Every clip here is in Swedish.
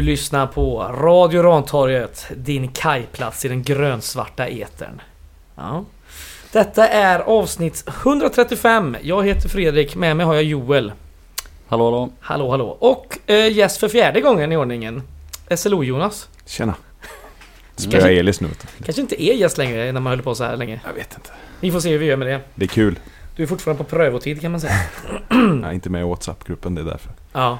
Du lyssnar på Radio Rantorget, din kajplats i den grönsvarta etern. Ja. Detta är avsnitt 135. Jag heter Fredrik, med mig har jag Joel. Hallå hallå. Hallå hallå. Och eh, gäst för fjärde gången i ordningen. SLO-Jonas. Tjena. Kanske- Spöa Elis nu. Kanske inte är gäst längre när man håller på så här länge. Jag vet inte. Vi får se hur vi gör med det. Det är kul. Du är fortfarande på prövotid kan man säga. Jag är inte med i WhatsApp-gruppen, det är därför. Ja,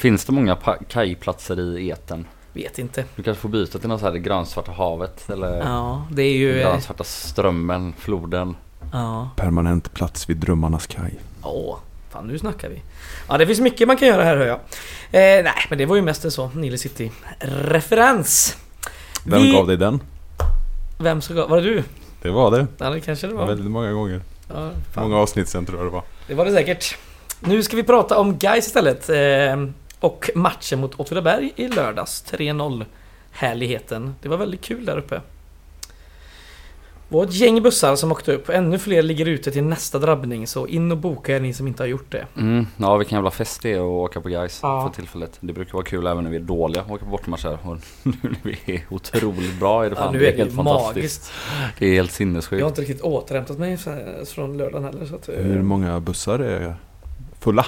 Finns det många kajplatser i eten? vet inte. Du kanske får byta till något så här det grönsvarta havet eller Ja, det är ju... den grönsvarta strömmen, floden. Ja. Permanent plats vid drömmarnas kaj. Åh, fan nu snackar vi. Ja, det finns mycket man kan göra här hör jag. Eh, nej, men det var ju mest en så Nile City-referens. Vem Vi- gav dig den? Vem ska Var det du? Det var det. Ja, det kanske det var väldigt många gånger. Ja, fan. Många avsnitt sen tror jag det var. Det var det säkert. Nu ska vi prata om Gais istället. Eh, och matchen mot Åtvidaberg i lördags. 3-0. Härligheten. Det var väldigt kul där uppe. Det var ett gäng bussar som åkte upp. Ännu fler ligger ute till nästa drabbning. Så in och boka er ni som inte har gjort det. Mm, ja vilken jävla fest det är att åka på guys Ja. för tillfället. Det brukar vara kul även när vi är dåliga att åka på bortamatcher. Och nu när vi är otroligt bra är det fan. Ja, nu det är det helt ju fantastiskt. magiskt. Det är helt Jag har sinnessjukt. inte riktigt återhämtat mig från lördagen heller. Så att, eh, Hur många bussar är fulla?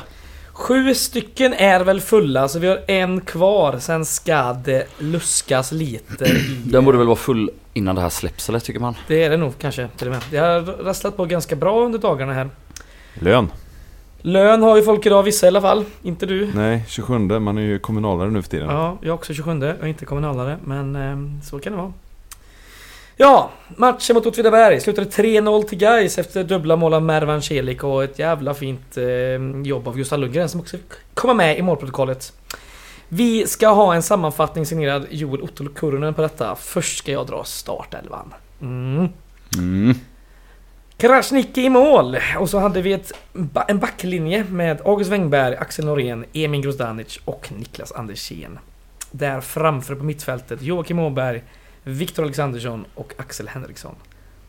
Sju stycken är väl fulla, så vi har en kvar. Sen ska det luskas lite i... Den borde väl vara full innan det här släpps eller tycker man? Det är det nog kanske till och med. Det har rasslat på ganska bra under dagarna här. Lön? Lön har ju folk idag, vissa i alla fall. Inte du. Nej, 27. Man är ju kommunalare nu för tiden. Ja, jag är också 27. Jag är inte kommunalare, men eh, så kan det vara. Ja, matchen mot Åtvidaberg slutade 3-0 till Gais efter dubbla mål av Mervan Celik och ett jävla fint eh, jobb av Gustav Lundgren som också kommer med i målprotokollet. Vi ska ha en sammanfattning signerad Joel Otto Kurunen på detta. Först ska jag dra startelvan. Mm. Mm. Krasniqi i mål! Och så hade vi ett, en backlinje med August Wengberg, Axel Norén, Emin Grozdanic och Niklas Andersén. Där framför på mittfältet Joakim Åberg, Viktor Alexandersson och Axel Henriksson.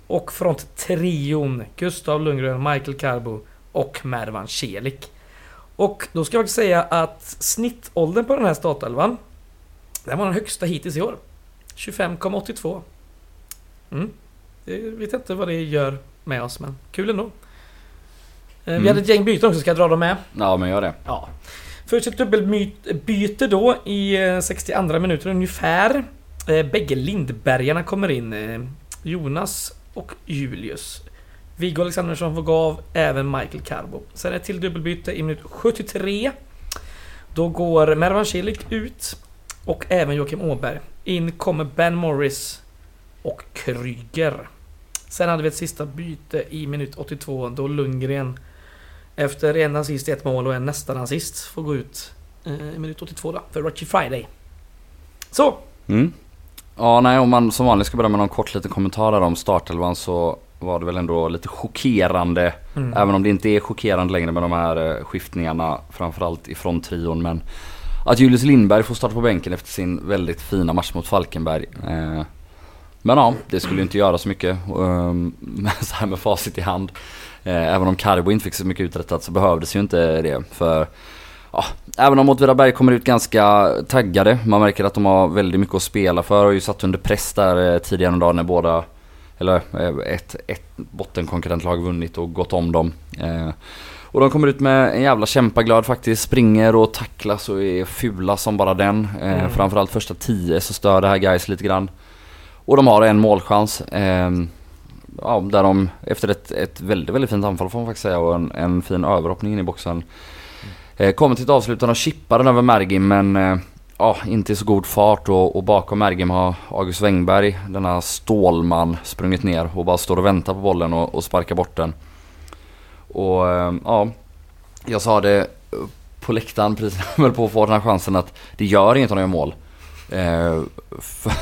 Och fronttrion Gustav Lundgren, Michael Carbo och Mervan Celik. Och då ska jag säga att snittåldern på den här startelvan Den var den högsta hittills i år. 25,82. Mm. Jag vet inte vad det gör med oss men kul ändå. Eh, Vi Mm. hade ett gäng byten också, ska jag dra dem med? Ja men gör det. Ja. Först ett dubbelbyte då i eh, 62 minuter ungefär. Eh, Bägge Lindbergarna kommer in. eh, Jonas och Julius. Viggo Alexandersson får gå av, även Michael Carbo. Sen ett till dubbelbyte i minut 73. Då går Mervan Cilic ut och även Joakim Åberg. In kommer Ben Morris och Kryger. Sen hade vi ett sista byte i minut 82 då Lundgren efter en assist, ett mål och en nästan assist får gå ut eh, i minut 82 då, för Richie Friday. Så! Mm. Ja, nej, om man som vanligt ska börja med någon kort liten kommentar där om startelvan så var det väl ändå lite chockerande. Mm. Även om det inte är chockerande längre med de här eh, skiftningarna, framförallt ifrån trion. Men att Julius Lindberg får starta på bänken efter sin väldigt fina match mot Falkenberg. Eh, men ja, det skulle ju inte göra så mycket. Um, så här med facit i hand. Eh, även om Carbo inte fick så mycket uträttat så behövdes ju inte det. För ja, även om Åtvidaberg kommer ut ganska taggade. Man märker att de har väldigt mycket att spela för. Och ju satt under press där eh, tidigare dagen när båda eller eh, ett, ett bottenkonkurrentlag vunnit och gått om dem. Eh, och de kommer ut med en jävla kämpaglöd faktiskt. Springer och tacklas och är fula som bara den. Eh, Mm. Framförallt första tio så stör det här guys lite grann. Och de har en målchans. Eh, ja, där de efter ett, ett väldigt, väldigt fint anfall får man faktiskt säga och en, en fin överhoppning in i boxen. Eh, kommer till ett avslutande och chippar den över Mergim men eh, ja, inte i så god fart och, och bakom Mergim har August Wengberg, denna stålman, sprungit ner och bara står och väntar på bollen och, och sparkar bort den. Och eh, ja, jag sa det på läktaren precis när jag höll på att få den här chansen att det gör inget om de gör mål. Eh, för,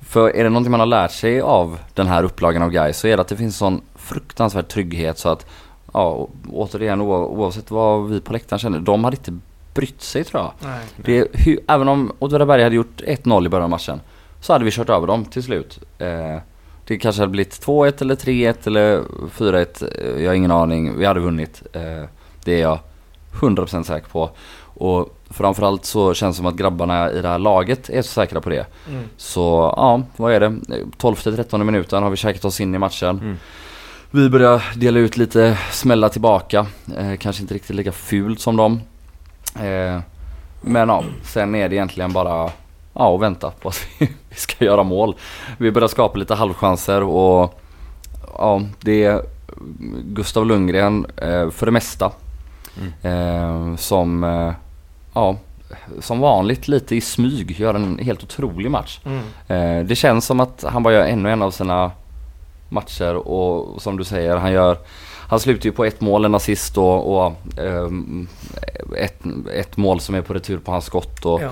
för är det någonting man har lärt sig av den här upplagan av guys så är det att det finns sån fruktansvärd trygghet så att ja, återigen oav- oavsett vad vi på läktaren känner, de hade inte brytt sig tror jag. Nej. Det, hu, även om Åtvidaberg hade gjort 1-0 i början av matchen så hade vi kört över dem till slut. Eh, det kanske hade blivit 2-1 eller 3-1 eller 4-1. eh, Jag har ingen aning. Vi hade vunnit. Eh, det är jag 100% säker på. Och framförallt så känns det som att grabbarna i det här laget är så säkra på det. Mm. Så ja, vad är det? 12-13 minuten har vi käkat oss in i matchen. Mm. Vi börjar dela ut lite smälla tillbaka. Eh, kanske inte riktigt lika fult som dem. Eh, men ja, sen är det egentligen bara ja, att vänta på att vi vi ska göra mål. Vi börjar skapa lite halvchanser och ja, det är Gustav Lundgren eh, för det mesta. Eh, som, eh, ja, som vanligt lite i smyg gör en helt otrolig match. Mm. Eh, det känns som att han bara gör ännu en av sina matcher och som du säger, han gör han slutar ju på ett mål, en assist och, och ehm, ett, ett mål som är på retur på hans skott och Ja.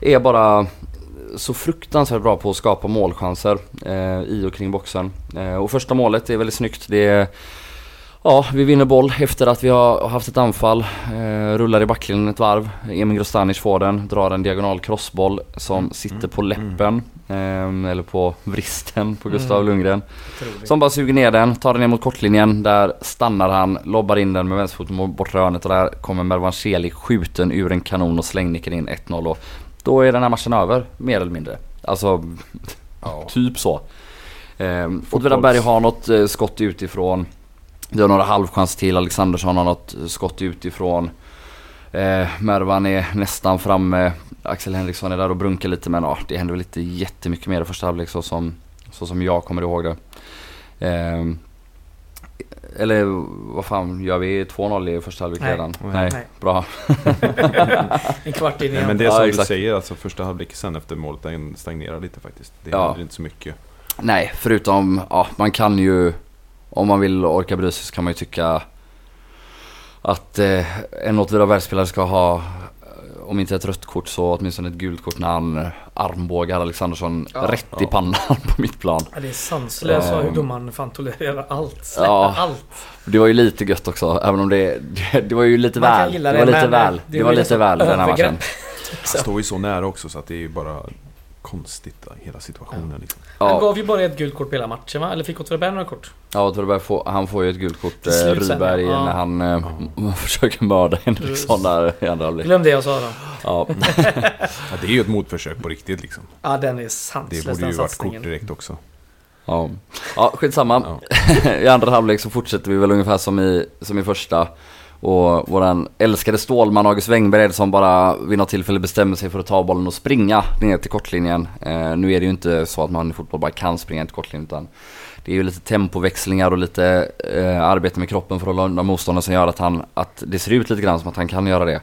är bara så fruktansvärt bra på att skapa målchanser eh, i och kring boxen. Eh, och första målet är väldigt snyggt. Det är, ja, vi vinner boll efter att vi har haft ett anfall. Eh, rullar i backlinjen ett varv. Emil Grostanic får den, drar en diagonal crossboll som sitter på läppen. Eh, eller på vristen på Gustav Mm. Lundgren. Otroligt. Som bara suger ner den, tar den ner mot kortlinjen. Där stannar han, lobbar in den med vänsterfoten mot bortre hörnet och där kommer Mervan Celi skjuten ur en kanon och slängnickar in 1-0 och då är den här matchen över, mer eller mindre. Alltså, Ja. typ så. Ehm, Åtvidaberg har något eh, skott utifrån. Det har några halvchans till, Alexandersson har något skott utifrån. Eh, Mervan är nästan framme, Axel Henriksson är där och brunkar lite men ja, det händer väl inte jättemycket mer i första halvlek så som, så som jag kommer ihåg det. Ehm, eller vad fan, gör vi 2-0 i första halvlek Nej. redan? Nej. Nej. bra. En kvart in igen. men det är Ja, som exakt. du säger, alltså första halvlek sen efter målet, den stagnerar lite faktiskt. Det Ja. händer inte så mycket. Nej, förutom, ja man kan ju om man vill orka bry sig så kan man ju tycka att eh, en Åtvidabergsspelare ska ha, eh, om inte ett rött kort så åtminstone ett gult kort när han eh, armbågar Alexandersson Ja. rätt i Ja. pannan på mitt plan. Ja, det är sanslöst Ehm. hur domaren fan tolererar allt. Släpper Ja. allt. Det var ju lite gött också, även om det, det, det var ju lite Man väl. gilla Det var det, lite väl. det Det var lite väl den här matchen. Han står ju så nära också så att det är ju bara konstigt hela situationen liksom. Han Ja, gav ju bara ett gult kort på hela matchen va? Eller fick Åtvidaberg några kort? ja Åtvidaberg får, han får ju ett gult kort, eh, Ryberg, ja. när han eh, försöker mörda Henriksson där i andra halvlek. Glöm det jag sa då. Ja. Ja, det är ju ett motförsök på riktigt liksom. Ja, den är Det sanslös borde den ju varit satsningen. kort direkt också. Ja, ja skitsamma. Ja. I andra halvlek så fortsätter vi väl ungefär som i, som i första. Och våran älskade Stålman August Wengberg är det som bara vid något tillfälle bestämmer sig för att ta bollen och springa ner till kortlinjen. Eh, nu är det ju inte så att man i fotboll bara kan springa till kortlinjen utan det är ju lite tempoväxlingar och lite eh, arbete med kroppen för att hålla undan motståndaren som gör att, han, att det ser ut lite grann som att han kan göra det.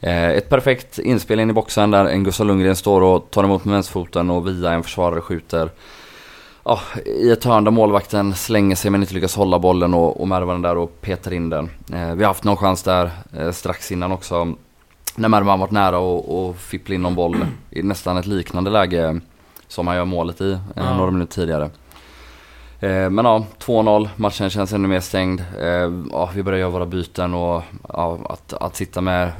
Eh, ett perfekt inspel in i boxen där en Gustav Lundgren står och tar emot med vänsterfoten och via en försvarare skjuter ja, i ett hörn där målvakten slänger sig men inte lyckas hålla bollen och, och Mervan där och petar in den. Eh, vi har haft någon chans där eh, strax innan också. När Mervan varit nära och, och fippla in någon boll i nästan ett liknande läge som han gör målet i eh, Ja. några minuter tidigare. Eh, men ja, 2-0, matchen känns ännu mer stängd. Eh, ja, vi börjar göra våra byten och ja, att, att sitta med eh,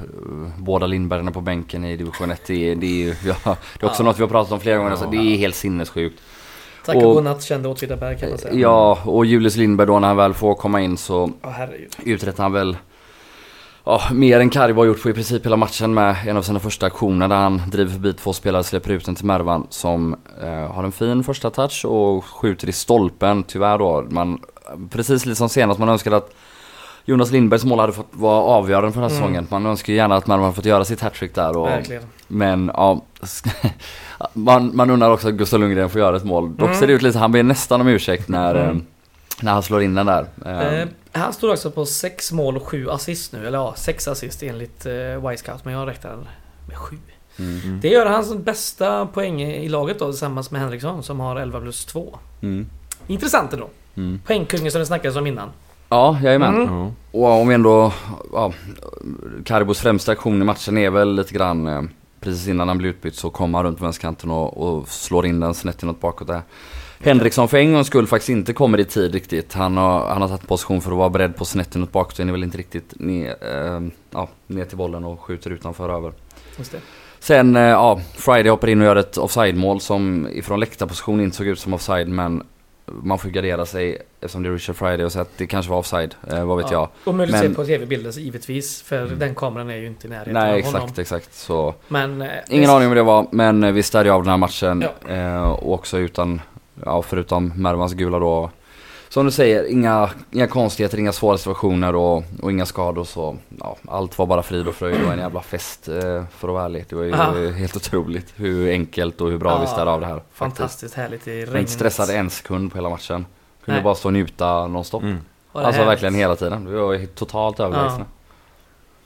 båda Lindbergarna på bänken i division 1, det är, det är, det är också Ja. något vi har pratat om flera gånger, så Ja. det är helt sinnessjukt. Tack och Och- godnatt kände Åtvidaberg kan man säga. Ja, och Julius Lindberg då när han väl får komma in så herregud. uträttar han väl ja, mer än Karibo har gjort på i princip hela matchen med en av sina första aktioner där han driver förbi två spelare, släpper ut den till Mervan som eh, har en fin första touch och skjuter i stolpen. Tyvärr då, man, precis lite som senast, man önskade att Jonas Lindbergs mål hade fått vara avgörande för den här Mm. säsongen. Man önskar ju gärna att Mervan fått göra sitt hattrick där. Och, Verkligen. men ja, man, man undrar också att Gustav Lundgren får göra ett mål. Dock Mm. ser det ut lite, han ber nästan om ursäkt när, Mm. eh, när han slår in den där. Eh, Eh, han står också på sex mål och sju assist nu. Eller ja, sex assist enligt eh, Y-scout. Men jag räknar den med sju. mm, Det gör hans bästa poäng i laget då tillsammans med Henriksson som har 11 plus 2. mm, Intressant ändå. mm. Poängkungen som det snackades om innan. Ja, jajamän. Mm. Och om vi ändå, ja, Karibos främsta aktion i matchen är väl lite grann eh, Precis innan han blir utbytt så kommer han runt vänsterkanten och, och slår in den snett inåt bakåt där. Henriksson för en gångs skull faktiskt inte kommer i tid riktigt. Han har, han har tagit position för att vara beredd på snett inåt bakåt. Han är väl inte riktigt ner, eh, ja, ner till bollen och skjuter utanför över. Sen, eh, ja, Friday hoppar in och gör ett offside-mål som ifrån läktarposition inte såg ut som offside men man får gardera sig eftersom det är Richard Friday och säga att det kanske var offside, eh, vad vet Ja. jag. Och möjligt Men- se på tv-bilder givetvis. För Mm. den kameran är ju inte i närheten Nej av exakt, honom. exakt. Så Men... eh, ingen aning om det var, men eh, vi städade av den här matchen. Ja. Eh, och också utan, ja förutom Mervans gula då. Som du säger, inga, inga konstigheter, inga svåra situationer och, och inga skador så ja, allt var bara frid och fröjd och en jävla fest eh, för att vara ärlig. Det var ju Ja. helt otroligt hur enkelt och hur bra Ja, vi städade av det här. faktiskt. Fantastiskt härligt i Jag regnet. inte stressad en sekund på hela matchen. Kunde Nej. bara stå och njuta nonstop. Mm. Alltså här- verkligen hela tiden. Vi var totalt överlägsna.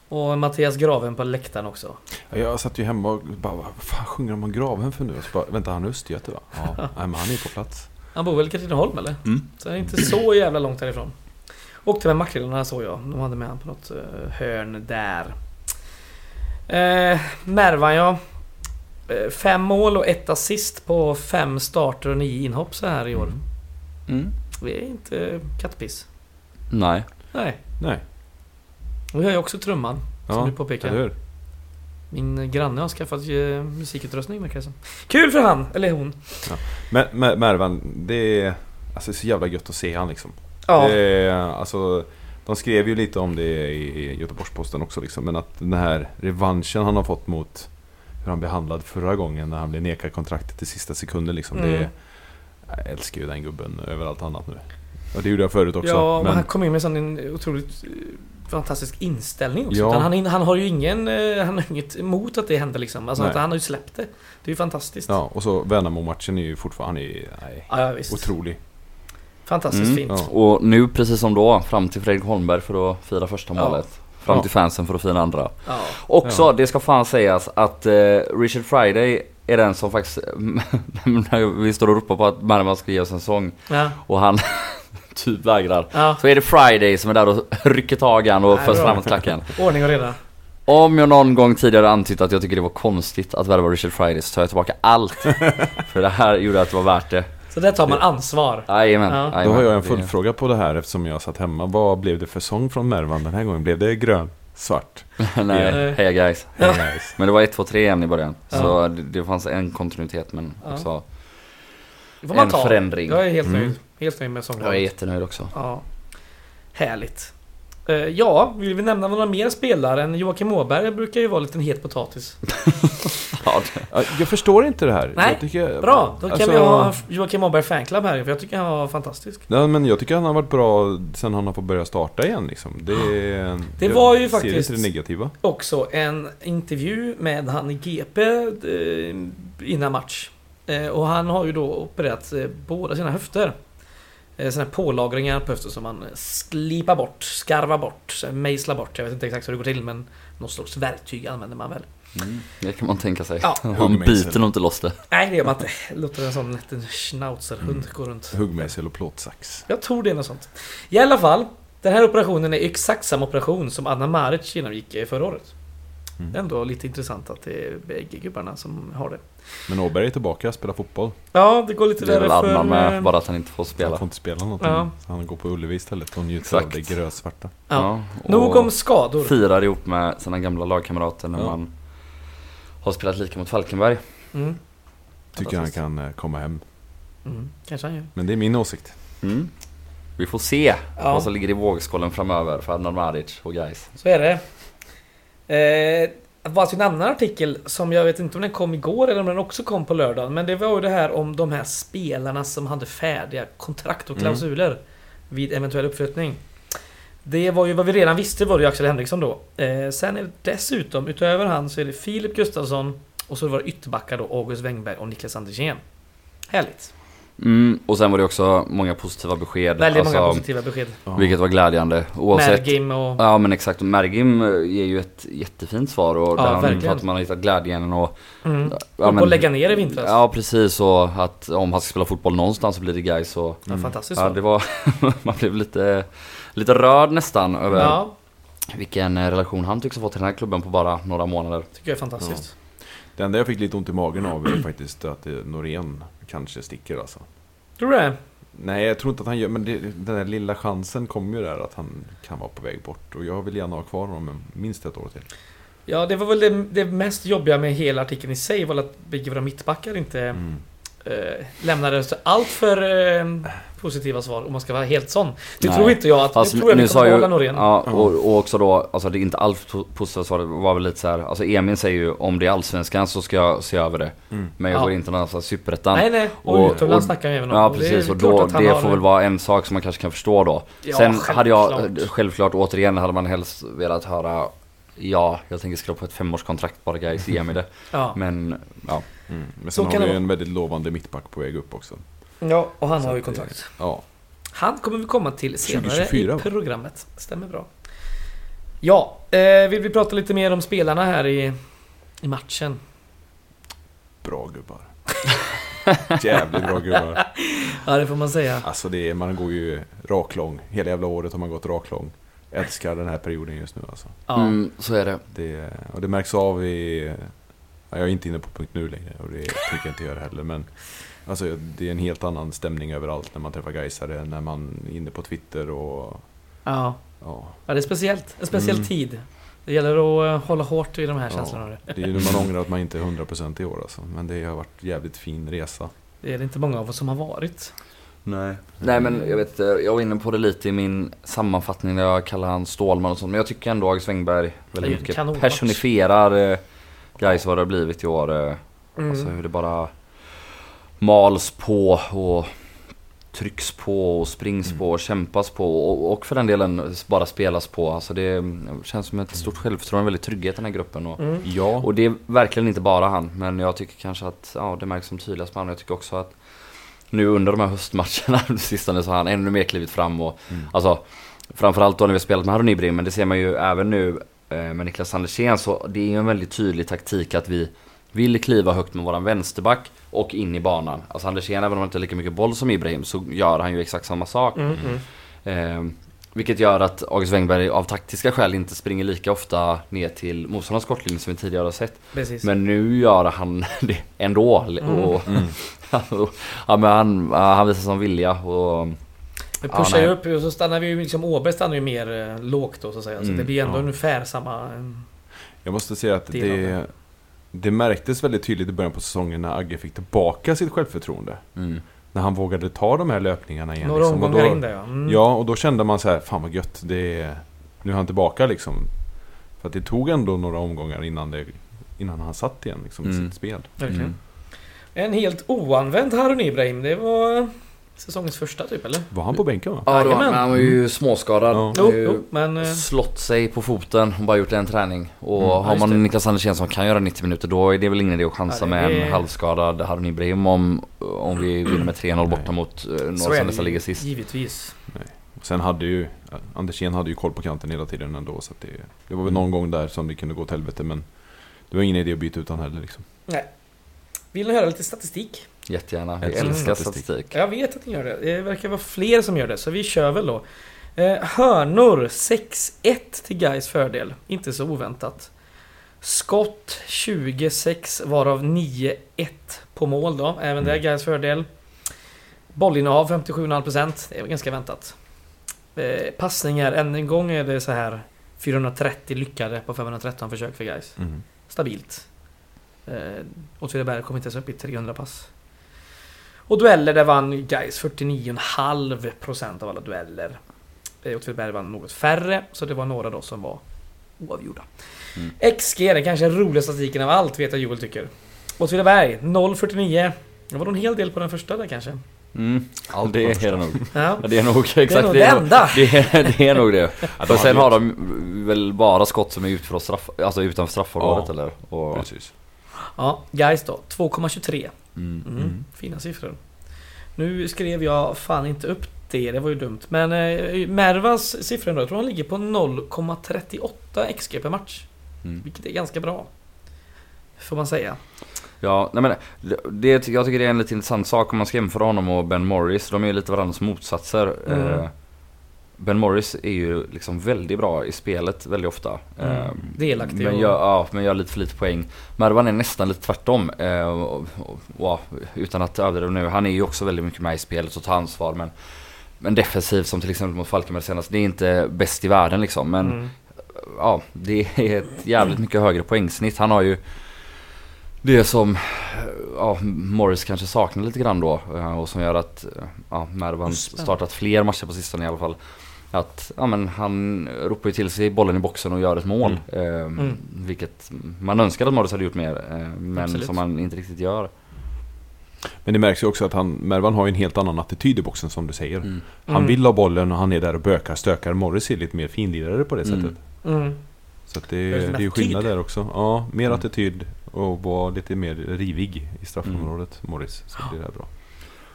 Och Mattias Graven på läktaren också. Ja, Jag satt ju hemma och bara, vad fan sjunger de om Gravhem för nu? Och så bara, vänta han är Östergöte va? Ja, nej, men han är ju på plats. Han bor väl i Katrineholm eller? Mm. Så det är inte så jävla långt härifrån. Åkte med Mackrillarna såg jag. De hade med han på något eh, hörn där. Eh, Mervan ja. Eh, fem mål och ett assist på fem starter och nio inhopp så här i år. Mm. Det är inte kattpiss. Nej. Nej. Nej. Och vi har ju också trumman. Som Ja, du påpekar. eller hur? Min granne har skaffat eh, musikutrustning verkar det som. Kul för han! Eller hon. Men Mer- Mervan, det är, alltså, det är så jävla gött att se han liksom. Ja. Det är, alltså, de skrev ju lite om det i Göteborgs-Posten också liksom, men att den här revanschen han har fått mot hur han behandlad förra gången när han blev nekad kontraktet i sista sekunden liksom. Mm. Det, jag älskar ju den gubben över allt annat nu. Och det gjorde jag förut också. Ja, men men, han kom in med sån en otroligt eh, fantastisk inställning också. Ja. Utan Han, han har ju ingen, eh, han har inget emot att det händer liksom. Alltså han har ju släppt det. Det är ju fantastiskt. ja, och så Värnamo-matchen är ju fortfarande, han är, nej, Ja, ja visst. otrolig. Fantastiskt Mm. fint. Ja. Och nu precis som då, fram till Fredrik Holmberg för att fira första Ja. målet. Fram till fansen för att fira andra. Ja. Också, Ja. det ska fan sägas att eh, Richard Friday är den som faktiskt, vi står och ropar på att Mervan ska ge oss en sång Ja. och han typ vägrar. ja. Så är det Friday som är där och rycker tag i och Nej, bra. framåt klacken. Ordning och reda. Om jag någon gång tidigare antytt att jag tycker det var konstigt att värva Richard Friday så tar jag tillbaka allt. För det här gjorde att det var värt det. Så där tar man ansvar. Jajamän. Ja. jajamän. Då har jag en följdfråga på det här eftersom jag satt hemma. Vad blev det för sång från Mervan den här gången? Blev det grön? Svart? Nej, heja guys. Ja. Nice. Men det var 1, 2, 3 igen i början. Ja. Så det, det fanns en kontinuitet men Ja. också en ta. förändring. Jag är helt Mm. nöjd. Helt nöjd med Jag är jättenöjd också. Ja. Härligt. Eh, ja, vill vi nämna några mer spelare än Joakim Åberg brukar ju vara en liten het potatis. Ja, Jag förstår inte det här. Nej, jag tycker, Bra! Då kan alltså- vi ha Joakim Åberg fanclub här för jag tycker han var fantastisk. Ja, men jag tycker han har varit bra sen han har fått börja starta igen liksom. Det, Det var ju faktiskt- det negativa. Också en intervju med han i GP eh, innan match. Eh, och han har ju då opererat eh, båda sina höfter. Eh, såna här pålagringar på höften som man slipar bort, skarvar bort, mejslar bort. Jag vet inte exakt hur det går till men någon slags verktyg använder man väl. mm, det kan man tänka sig. Ja. Man biter nog inte loss det. Nej det gör man inte. Låter en sån liten schnauzerhund Mm. gå runt. Huggmejsel och plåtsax. Jag tror det är något sånt. I alla fall. Den här operationen är exakt samma operation som Anna Maric genomgick förra året. Mm. Det är ändå lite intressant att det är bägge gubbarna som har det. Men Åberg är tillbaka och spelar fotboll. Ja, det går lite Det är väl därför... Adnan med, eh, bara att han inte får Han spela. får inte spela någonting. Ja. Han går på Ullevi istället och njuter av Exakt. det grösvarta. Ja. och Nog om skador. Firar ihop med sina gamla lagkamrater när Ja. man har spelat lika mot Falkenberg. Mm. Tycker han kan eh, komma hem. Mm. Kanske han gör. Men det är min åsikt. Mm. Vi får se Ja. vad som ligger i vågskålen framöver för Adnan Maric och guys. Så är det. Eh, det var alltså en annan artikel som jag vet inte om den kom igår eller om den också kom på lördagen. Men det var ju det här om de här spelarna som hade färdiga kontrakt och Mm. klausuler vid eventuell uppflyttning. Det var ju vad vi redan visste var det ju Axel Henriksson då. Eh, sen är det dessutom, utöver han, så är det Filip Gustafsson och så var det ytterbackar då August Wengberg och Niklas Andersén. Härligt. Mm, och sen var det också många positiva besked. Väldigt många alltså, positiva besked. Ja. Vilket var glädjande. Oavsett. Mergim och... Ja men exakt, Mergim eh, ger ju ett jättefint svar och Ja, där verkligen. att man har hittat glädjen och... Mm. Ja, och på att lägga ner i vintras. Ja precis och att om han ska spela fotboll någonstans så blir det guys och... Ja, fantastiskt Ja svar. det var... man blev lite... Lite rörd nästan över Ja, vilken eh, relation han tycks ha fått till den här klubben på bara några månader. tycker jag är fantastiskt. Det enda jag fick lite ont i magen av är faktiskt att eh, Norén kanske sticker alltså. Tror du det? Nej, jag tror inte att han gör, men det, den där lilla chansen kommer ju där att han kan vara på väg bort. Och jag vill gärna ha kvar honom minst ett år till. Ja, det var väl det, det mest jobbiga med hela artikeln i sig var att våra mittbackar inte Mm. Eh, lämnade allt för eh, positiva svar om man ska vara helt sån. Nu Nej. tror inte jag att... Fast nu tror jag vi sa kommer behålla Norén. ja, och, och också då, alltså det är inte allt po- positivt svar, det var väl lite så här, alltså Emil säger ju om det är allsvenskan så ska jag se över det. Mm. Men jag Ja. går inte någonstans superettan. Nej, nej. Och, Och- utomlands snackar vi även om. Ja Och det precis, och då, det får väl vara en sak som man kanske kan förstå då. Ja, Sen hade jag, självklart. självklart återigen hade man helst velat höra Ja, jag tänker skriva på ett femårskontrakt bara guys, ge mig det. Ja. Men, ja. Mm. Men Så sen kan har vi vara. en väldigt lovande mittback på väg upp också. ja, och han Så har ju att, kontrakt. Ja. Han kommer vi komma till senare 2024, i programmet. Stämmer bra. Ja, eh, vill vi prata lite mer om spelarna här i, i matchen? Bra gubbar. Jävligt bra gubbar. Ja, det får man säga. Alltså det är, man går ju raklång. Hela jävla året har man gått raklång. Älskar den här perioden just nu alltså. Ja. Mm, så är det. Det, och det märks av i... Ja, jag är inte inne på punkt nu längre och det tänker jag inte göra heller men... Alltså det är en helt annan stämning överallt när man träffar Gaisare, när man är inne på Twitter och... Ja. Ja, ja, det är speciellt. En speciell Mm. tid. Det gäller att eh, hålla hårt i de här Ja. känslorna. det är ju nu man ångrar att man inte är 100% i år alltså. Men det har varit jävligt fin resa. Det är det inte många av oss som har varit. Nej. Nej men jag vet inte, jag var inne på det lite i min sammanfattning där jag kallar han Stålman och sånt. Men jag tycker ändå Det är väldigt en mycket personifierar eh, guys vad det har blivit i år. Eh, Mm. Alltså hur det bara mals på och trycks på och springs Mm. på och kämpas på och, och för den delen bara spelas på. Alltså det känns som ett stort självförtroende, en väldigt trygghet i den här gruppen. Och, Mm. Ja, och det är verkligen inte bara han, men jag tycker kanske att ja, det märks som tydligast på honom. Jag tycker också att nu under de här höstmatcherna, nu, så har han ännu mer klivit fram och Mm. alltså framförallt då när vi har spelat med Harun Ibrim, men det ser man ju även nu med Niklas Andersén så det är ju en väldigt tydlig taktik att vi vill kliva högt med våran vänsterback och in i banan. Alltså Andersén, även om han inte har lika mycket boll som Ibrahim, så gör han ju exakt samma sak. Mm, mm. Eh, vilket gör att August Wengberg av taktiska skäl inte springer lika ofta ner till motståndarnas kortlinje som vi tidigare har sett. Precis. Men nu gör han det ändå. Och, Mm. ja, men han, han visar som vilja och vi ja, pushar ju nej. upp och så stannar vi ju liksom Åberg stannar ju mer eh, lågt då så att säga. Så Mm, det blir ändå ja. ungefär samma... eh, jag måste säga att det, det. det märktes väldigt tydligt i början på säsongen när Agge fick tillbaka sitt självförtroende. mm, När han vågade ta de här löpningarna igen. Några liksom. Omgångar in där ja. Mm. Ja, och då kände man så här, fan vad gött. Det är, nu är han tillbaka liksom. För att det tog ändå några omgångar innan, det, innan han satt igen liksom, i Mm. sitt spel. Verkligen. mm. En helt oanvänd Harun Ibrahim. Det var säsongens första typ eller? Var han på bänken va? Ja, det var, Jajamän. men han var ju småskadad. Ja. Jo, Har ju jo men... eh, Slått sig på foten och bara gjort en träning. Och Mm, har man det. Niklas Andersén som kan göra 90 minuter då är det väl ingen idé att chansa Ja, med är- en halvskadad Harun Ibrahim om, om vi vinner med 3-0 borta Nej. mot eh, så några som det nästan ligger sist. Givetvis. Sen hade ju, Andersén hade ju koll på kanten hela tiden ändå. Så att det, det var väl Mm. någon gång där som det kunde gå åt helvete. Men det var ingen idé att byta ut han heller liksom. Nej. Vill ni höra lite statistik? Jättegärna. Vi Älskar statistik. statistik. Jag vet att ni gör det. Det verkar vara fler som gör det, så vi kör väl då. Eh, hörnor 6-1 till Gais fördel. Inte så oväntat. Skott 26 varav 9-1 på mål då. Även det är Mm. Gais fördel. Bollinnehav 57,5%. Det är ganska väntat. Eh, passningar, än en gång är det så här 430 lyckade på 513 försök för Gais. Mm. Stabilt. Eh, Åtvidaberg kom inte ens upp i 300 pass. Och dueller, där vann Gais 49,5% av alla dueller. Eh, Åtvidaberg vann något färre, så det var några då som var oavgjorda. Mm. XG, den kanske roligaste statistiken av allt, vet jag Joel tycker. Åtvidaberg, 0,49. Det var nog en hel del på den första där kanske. Mm. Allt det är det nog. Ja. Ja, det är nog exakt det är nog det enda. Det är, det är nog det. Ja, de sen har de väl bara skott som är straff, alltså utanför straffområdet Ja. eller? Och, Precis. Ja, Gais då, 2,23. mm. Mm, Mm. Fina siffror. Nu skrev jag fan inte upp det, det var ju dumt. Men eh, Mervas siffror då, jag tror han ligger på 0,38 XG per match. Mm. Vilket är ganska bra. Får man säga. Ja, nej men det, jag tycker det är en lite intressant sak om man ska jämföra honom och Ben Morris. De är ju lite varandras motsatser. Mm. Eh, Ben Morris är ju liksom väldigt bra i spelet väldigt ofta. Mm. Eh, Delaktig men gör, ja, men gör lite för lite poäng. Mervan är nästan lite tvärtom. Eh, och, och, och, utan att överdriva nu. Han är ju också väldigt mycket med i spelet och tar ansvar. Men, men defensivt som till exempel mot Falkenberg senast. Det är inte bäst i världen liksom. Men Mm. ja, det är ett jävligt mycket högre poängsnitt. Han har ju det som ja, Morris kanske saknar lite grann då eh, och som gör att ja, Mervan startat fler matcher på sistone i alla fall. Att ja, men han ropar ju till sig bollen i boxen och gör ett mål. Eh, Mm. Vilket man önskar att Morris hade gjort mer eh, men Absolut. som han inte riktigt gör. Men det märks ju också att han, Mervan har ju en helt annan attityd i boxen som du säger. Mm. Han Mm. vill ha bollen och han är där och bökar, stökar. Morris är lite mer finlirare på det Mm. sättet. Mm. Så att det, Är det är ju skillnad där också. Ja, mer Mm. attityd och vara lite mer rivig i straffområdet, Morris. Så blir det här bra.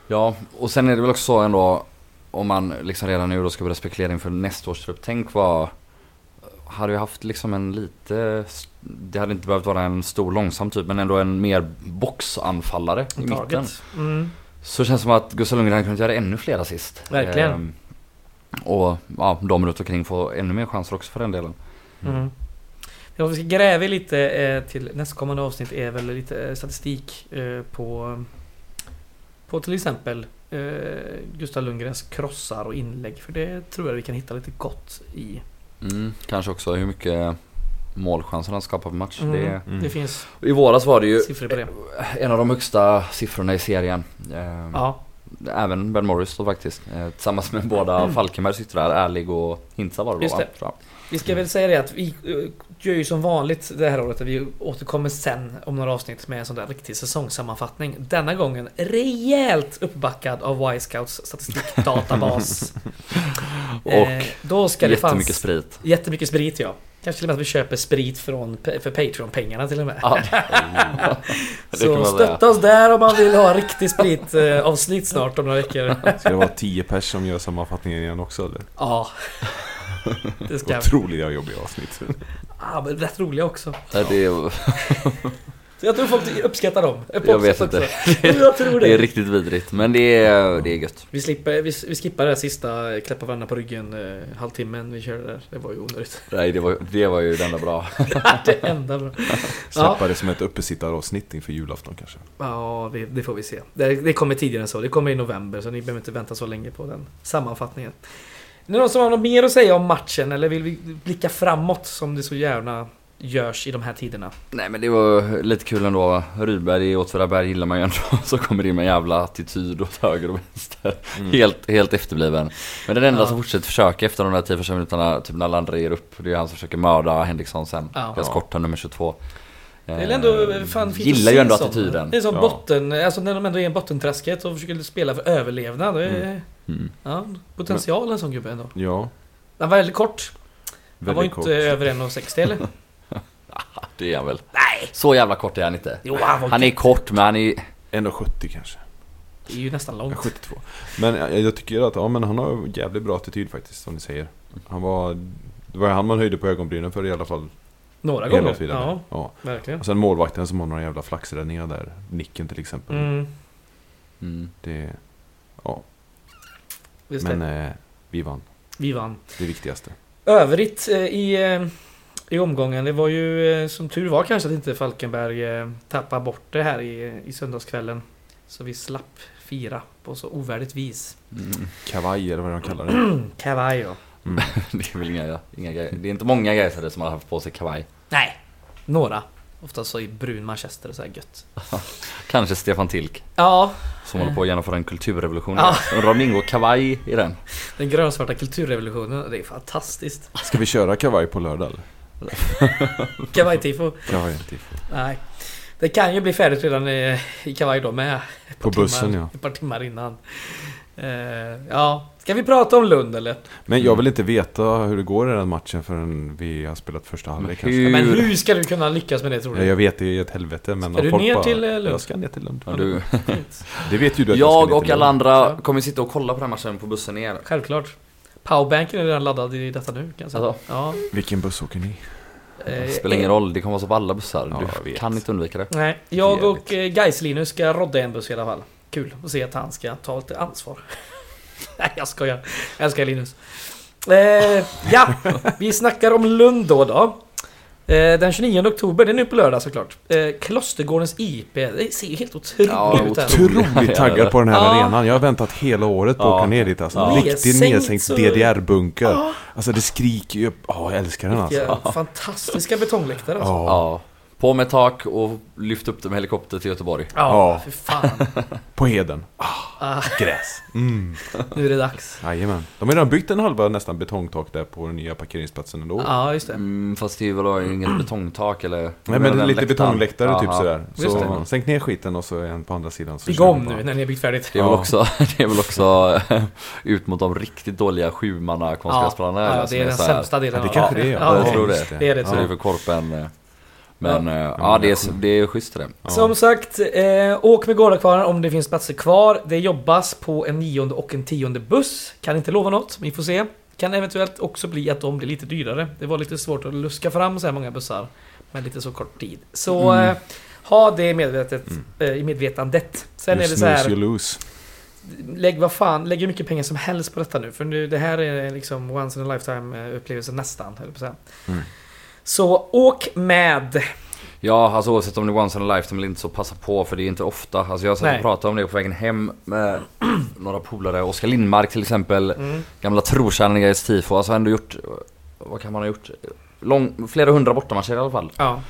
Ja, och sen är det väl också så ändå om man liksom redan nu då ska börja spekulera inför nästa års trupp. Tänk vad hade vi haft liksom en lite, det hade inte behövt vara en stor långsam typ men ändå en mer boxanfallare i mitten. Target. Mm. Så känns det som att Gustav Lundgren hade kunnat göra ännu fler assist. Verkligen. Ehm, och ja, de runt omkring får ännu mer chanser också för den delen. Mm. Ja, vi ska gräva lite eh, till nästkommande avsnitt är väl lite eh, statistik eh, på på till exempel eh, Gustav Lundgrens krossar och inlägg. För det tror jag vi kan hitta lite gott i. Mm, kanske också hur mycket målchanser han skapar per match. Mm. Det, Mm. Det finns I våras var det ju på det. en av de högsta siffrorna i serien. Ehm, Ja, Även Ben Morris då faktiskt. Eh, tillsammans med båda Falkenbergs yttrar, Ärlig och Hintsa var det då Just va? det. Tror jag. Vi ska väl säga det att vi eh, gör ju som vanligt det här året. Att vi återkommer sen om några avsnitt med en sån där riktig säsongssammanfattning. Denna gången rejält uppbackad av Y-Scouts statistikdatabas. Och eh, då ska det jättemycket fanns sprit. Jättemycket sprit ja. Kanske till och med att vi köper sprit från, för Patreon-pengarna till och med. Ja. Så stötta oss där om man vill ha riktig sprit eh, avsnitt snart om några veckor. Ska det vara 10 pers som gör sammanfattningen igen också eller? Ja. Det ska. Otroliga jobbiga avsnitt. Ja, men rätt roliga också. Det är, Så jag tror folk uppskattar dem. Jag vet inte. Jag tror det är det. riktigt vidrigt men det är, det är gött. Vi, slipper, vi, vi skippar det här sista klappa varandra på ryggen eh, halvtimmen vi körde där. Det var ju onödigt. Nej det var, det var ju det enda bra. det enda bra. Släppa det som ett uppesittaravsnitt inför julafton kanske. Ja, det, det får vi se. Det, det kommer tidigare än så. Det kommer i november, så ni behöver inte vänta så länge på den sammanfattningen. Är det någon som har något mer att säga om matchen, eller vill vi blicka framåt som det så gärna görs i de här tiderna? Nej men det var lite kul ändå. Rydberg i Åtvidaberg gillar man ju ändå. Så kommer det in med jävla attityd åt höger och vänster. Helt, helt efterbliven. Men den enda Ja. som fortsätter försöka efter de där 10 första minuterna, typ när alla andra ger upp. Det är han som försöker mörda Henriksson sen. Ja. Jag skottar nummer 22. Det är ändå Eh, fan fint Gillar ju ändå attityden. Det är som Ja. botten, alltså när de ändå är i bottenträsket och försöker spela för överlevnad. Det är, Mm. ja, potential en sån gubbe ändå. Ja, Han var väldigt kort. Han var väldigt inte kort. över 1,60 eller? Det är han väl. Nej! Så jävla kort är han inte. Jo, han var Han är kort men han är 1,70 kanske. Det är ju nästan långt. 72. Men jag, jag tycker att ja, men han har jävligt bra attityd faktiskt, som ni säger. Han var... Det var han man höjde på ögonbrynen för i alla fall. Några gånger. Ja, ja. verkligen. Och sen målvakten som har några jävla flaxräddningar där. Nicken till exempel. Mm, mm. Det... Ja, visst men eh, vi vann. Vi vann. Det viktigaste. Övrigt eh, i, eh, i omgången, det var ju eh, som tur var kanske att inte Falkenberg eh, tappade bort det här i, i söndagskvällen. Så vi slapp fira på så ovärdigt vis. Mm. Kavaj eller vad de kallar det. Kavaj ja. Mm. Det är väl inga, inga grejer. Det är inte många gaisare som har haft på sig kavaj. Nej, några. Oftast så i brun manchester och så här gött. Kanske Stefan Tilk. Ja, Som håller på att genomföra en kulturrevolution. Ja. Ingår kavaj i den. den grönsvarta kulturrevolutionen. Det är fantastiskt. Ska vi köra kavaj på lördag eller? Kavaj-tifo. Kavaj tifo. Nej. Det kan ju bli färdigt redan i, i kavaj då med. På bussen, timmar, ja. Ett par timmar innan. Eh, ja, ska vi prata om Lund eller? Men jag vill inte veta hur det går i den matchen förrän vi har spelat första halvlek kanske. Men hur ska du kunna lyckas med det tror Ja, du? jag vet, det är ett helvete men Ska du folk ner bara, till, eh, Lund? Jag ska ner till Lund. Ja, du, Det vet ju du att jag ska ner och alla andra Ja. kommer sitta och kolla på den här matchen på bussen ner. Självklart. Powerbanken är redan laddad i detta nu kan jag säga. Alltså? Ja. Vilken buss åker ni? Det Eh, spelar ingen roll, det kommer vara så på alla bussar. Ja, jag du kan inte undvika det. Nej, jag och eh, Gais-Linus ska rodda en buss i alla fall. Kul att se att han ska ta lite ansvar. Nej, jag skojar. Jag älskar Linus. Eh, ja, vi snackar om Lund då. då. Eh, den 29 oktober, det är nu på lördag såklart. Eh, Klostergårdens IP. Det ser ju helt otroligt Ja, ut här. Otroligt taggad på den här Ja. arenan. Jag har väntat hela året på att Ja. åka ner dit alltså. Ja. Riktigt Nedsänkt DDR-bunker. Ja, Alltså det skriker ju upp. Ja, jag älskar den alltså. vilka fantastiska betongläktare alltså. Ja. På med tak och lyft upp det med helikopter till Göteborg. Ja, Ja. för fan. På Heden. Ah, Gräs. Mm. nu är det dags. Jajamän. De har redan byggt en halva nästan betongtak där på den nya parkeringsplatsen ändå. Ja, just det. Mm, fast det är väl då inget betongtak eller? Nej men det är lite läktaren. betongläktare typ sådär. Just Så det. sänk ner skiten och så är en på andra sidan. Så kör vi bara. nu när ni har byggt färdigt. Det är väl Ja. också, det är väl också ut mot de riktigt dåliga sjumanna konstgräsplanerna. Ja, det är den sämsta delen Ja, det kanske det är. Ja, jag tror det. Det är det, Så det är för korpen. eh, Men Ja. ja, ja det, är, det är schysst det. Ja. Som sagt, eh, åk med Gårdakvarnen om det finns platser kvar. Det jobbas på en nionde och en tionde buss. Kan inte lova något, vi får se. Kan eventuellt också bli att de blir lite dyrare. Det var lite svårt att luska fram så här många bussar med lite så kort tid. Så Mm. eh, ha det i, medvetet, Mm. eh, i medvetandet. Sen You är det så snooze, you här, lose. lägg vad fan, lägg hur mycket pengar som helst på detta nu. För nu, det här är liksom once in a lifetime eh, upplevelse nästan, höll på att säga. Mm. Så åk med! Ja, alltså oavsett om det är once in a lifetime eller inte så passa på för det är inte ofta. Alltså jag satt och pratade om det på vägen hem med några polare. Oskar Lindmark till exempel. Mm. Gamla trotjänaren i Gais tifo. Alltså ändå gjort, vad kan man ha gjort? Lång, flera hundra bortamatcher i alla fall. Ja.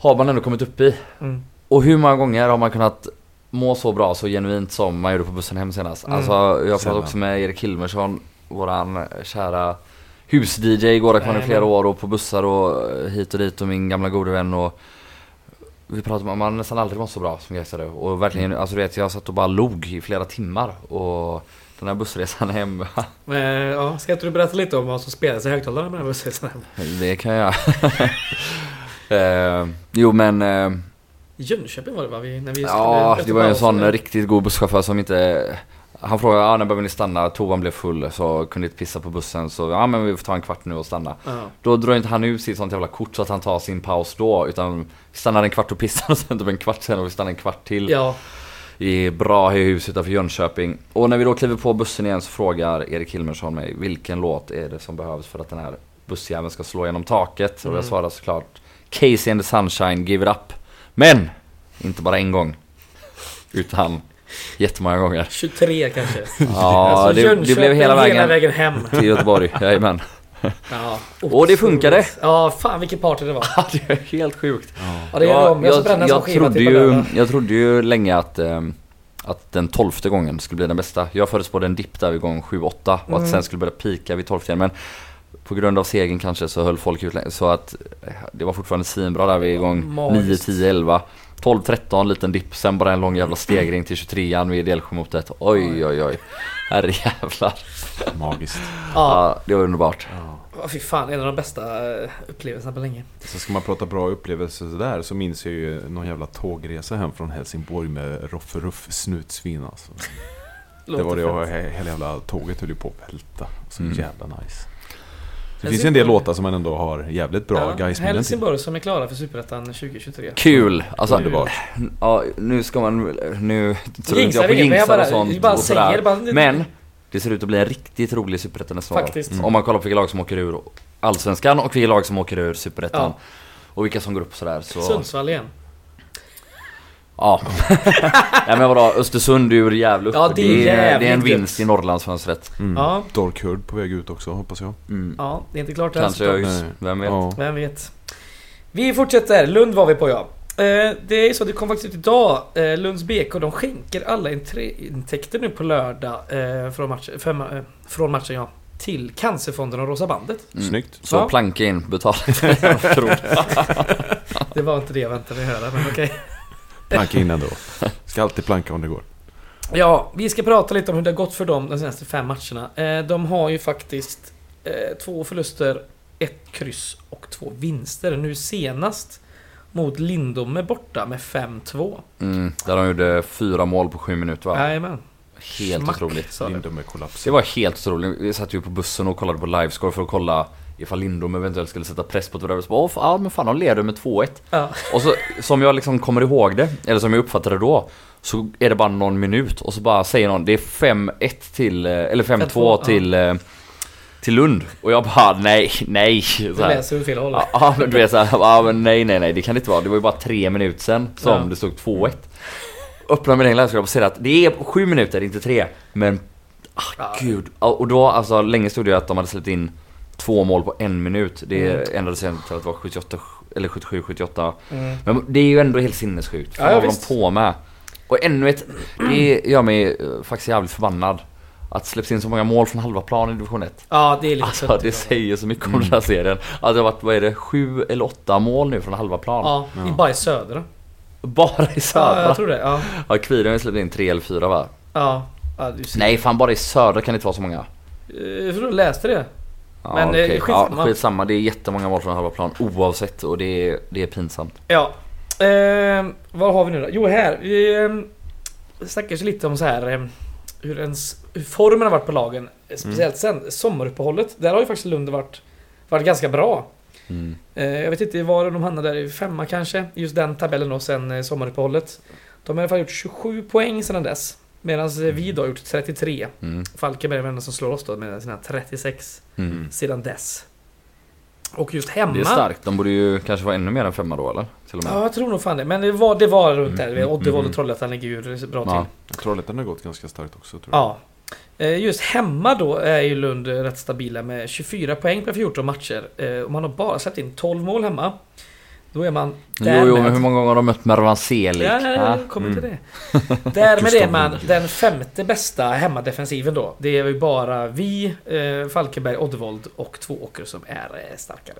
Har man ändå kommit upp i. Mm. Och hur många gånger har man kunnat må så bra, så genuint som man gjorde på bussen hem senast? Mm. Alltså jag pratade också med Erik Hilmersson, våran kära hus-DJ Gårdakvarn i flera år och på bussar och hit och dit och min gamla gode vän och vi pratade om att man nästan aldrig mått så bra som Gaisare och verkligen, Mm. alltså du vet jag satt och bara log i flera timmar och den här bussresan hem, Men, ja, ska inte du berätta lite om vad som spelas i högtalarna med den här bussen? det kan jag eh, Jo men eh, Jönköping var det va? Vi, när vi Ja, det var en sån riktigt god busschaufför som inte Han frågade ja, när behöver ni stanna? Toan blev full så kunde inte pissa på bussen så ja men vi får ta en kvart nu och stanna. Ja. Då drar inte han ut sitt sånt jävla kort så att han tar sin paus då utan vi stannar en kvart och pissar och sen typ en kvart sen och vi stannar en kvart till ja, i bra hus utanför Jönköping. Och när vi då kliver på bussen igen så frågar Erik Hilmersson mig vilken låt är det som behövs för att den här bussjäveln ska slå genom taket? Och Mm. jag svarar såklart Casey and the Sunshine, Give It Up. Men! Inte bara en gång. Utan jättemånga gånger. 23 kanske. Ja, Alltså, det, det blev hela vägen vägen hem. till Göteborg. Jajamän. Ja, Och det funkade. Ja, fan vilken party det var. Ja, det är helt sjukt. Ja, det om. Jag jag, skiva trodde ju, jag trodde ju länge att, ehm, att den tolfte gången skulle bli den bästa. Jag förutspådde en dipp där vid gång 7-8 och att Mm. sen skulle börja pika vid 12 igen. Men på grund av segern kanske så höll folk ut länge. Så att eh, det var fortfarande svinbra där vid gång 9, Magiskt. 10, 11. 12, 13, liten dipp. Sen bara en lång jävla stegring till 23an vid Delsjömotet. Oj, oj, oj. Herrejävlar. Magiskt. Ja, Ja, det var underbart. Ja. fy fan. En av de bästa eh, upplevelserna på länge. Så ska man prata bra upplevelser där så minns jag ju någon jävla tågresa hem från Helsingborg med Roffe Ruff snutsvin alltså. Det var det och hela jävla tåget höll ju på att välta. Så Mm. jävla nice. Det finns ju en del låtar som man ändå har jävligt bra Ja, guys minnen till. Helsingborg som är klara för Superettan 2023. Kul! Alltså, Underbart. ja, nu ska man... Nu tror inte jag på jinxar bara, och sånt. bara och säger. Bara, Men det ser ut att bli en riktigt rolig Superettan nästa. Faktiskt. Om man kollar på vilka lag som åker ur Allsvenskan och vilka lag som åker ur Superettan. Ja. Och vilka som går upp sådär så... Sundsvall igen. Ja. ja men vadå, Östersund ur Gävle upp. Ja, det är det, är, det är en vinst i Norrlandsfönstret. Mm. Ja. Dorkhurd på väg ut också hoppas jag. Mm. Ja, det är inte klart än. Kanske såklart. ÖIS, Nej. vem vet? Ja. Vem vet. Vi fortsätter. Lund var vi på ja. Eh, Det är så, det kom faktiskt ut idag. Eh, Lunds BK, de skänker alla intäkter nu på lördag eh, från, match, för, ma- eh, från matchen ja. Till Cancerfonden och Rosa Bandet. Mm. Snyggt. Så Ja. planka in, betala inte. Det var inte det jag väntade höra, men okej. Planka in ändå. Ska alltid planka om det går. Ja, vi ska prata lite om hur det har gått för dem de senaste fem matcherna. Eh, De har ju faktiskt eh, två förluster, ett kryss och två vinster. Nu senast mot Lindome borta med 5-2. Mm, där de gjorde fyra mål på sju minuter va? Jajamän. Helt Smack, otroligt. Lindome kollaps. Det var helt otroligt. Vi satt ju på bussen och kollade på livescore för att kolla ifall Lindom eventuellt skulle sätta press på Tvedare. Så bara, "Åh, fan, ja men fan de leder med 2-1. Ja. Och så som jag liksom kommer ihåg det, eller som jag uppfattade det då. Så är det bara någon minut och så bara säger någon det är 5-1 till, eh, eller 5-2 5-2, till, eh, till Lund. Och jag bara nej, nej. Så Du läser åt fel håll. Ja, Ja men du vet såhär, ja, men nej nej nej det kan det inte vara. Det var ju bara tre minuter sen som Ja. det stod 2-1. Öppnar min livescore och ser att det är sju minuter, inte tre. Men ah, Ja. gud. Ja, Och då alltså länge stod det ju att de hade släppt in två mål på en minut. Det Mm. ändrades sen till att det var 78, eller 77, 78. Mm. Men det är ju ändå helt sinnessjukt. Ja, Fan, ja, vad de på med. Och ännu ett, det gör mig eh, faktiskt jävligt förbannad. Att släpps in så många mål från halva plan i division 1. Ja, det är lite Alltså sött. det säger så mycket om den här serien. Att det har varit, vad är det, sju eller åtta mål nu från halva plan. Ja, i bara i södra. Bara i Ja, södra. jag tror det. Ja. Ja, Kviren har ju släppt in tre eller fyra va? Ja. ja du ser. Nej, fan bara i södra kan det inte vara så många. Eh, Jag tror jag läste det. Ja, Men, eh, okej. skitsamma. Ja, skitsamma. Det är jättemånga mål från halva plan oavsett och det är, det är pinsamt. Ja. Eh, vad har vi nu då? Jo, här. Vi eh, snackar ju lite om så här eh, hur, ens, hur formen har varit på lagen. eh, Speciellt sen sommaruppehållet. Där har ju faktiskt Lund varit, varit ganska bra. Mm. Eh, jag vet inte var de hamnade där, i femma kanske. Just den tabellen då sen eh, sommaruppehållet. De har i alla fall gjort 27 poäng sedan dess. Medan eh, vi då har gjort 33. Mm. Falkenberg är den som slår oss då med sina 36 Mm. sedan dess. Och just hemma... Det är starkt. De borde ju kanske vara ännu mer än femma då eller? Till och med. Ja, jag tror nog fan det. Men det var, det var runt där. Mm, Oddevold mm. och Trollhättan ligger ju bra Ja. till. Trollhättan har gått ganska starkt också tror jag. Ja. Eh, Just hemma då är ju Lund rätt stabila med 24 poäng på 14 matcher. Eh, Och man har bara släppt in 12 mål hemma. Då är man Jo, jo, men därmed- hur många gånger har de mött Mervan Selig? Ja, Ja. jag kommer till Mm. det. Därmed är man den femte bästa hemmadefensiven då. Det är ju bara vi, eh, Falkenberg, Oddevold och Tvååker som är eh, starkare.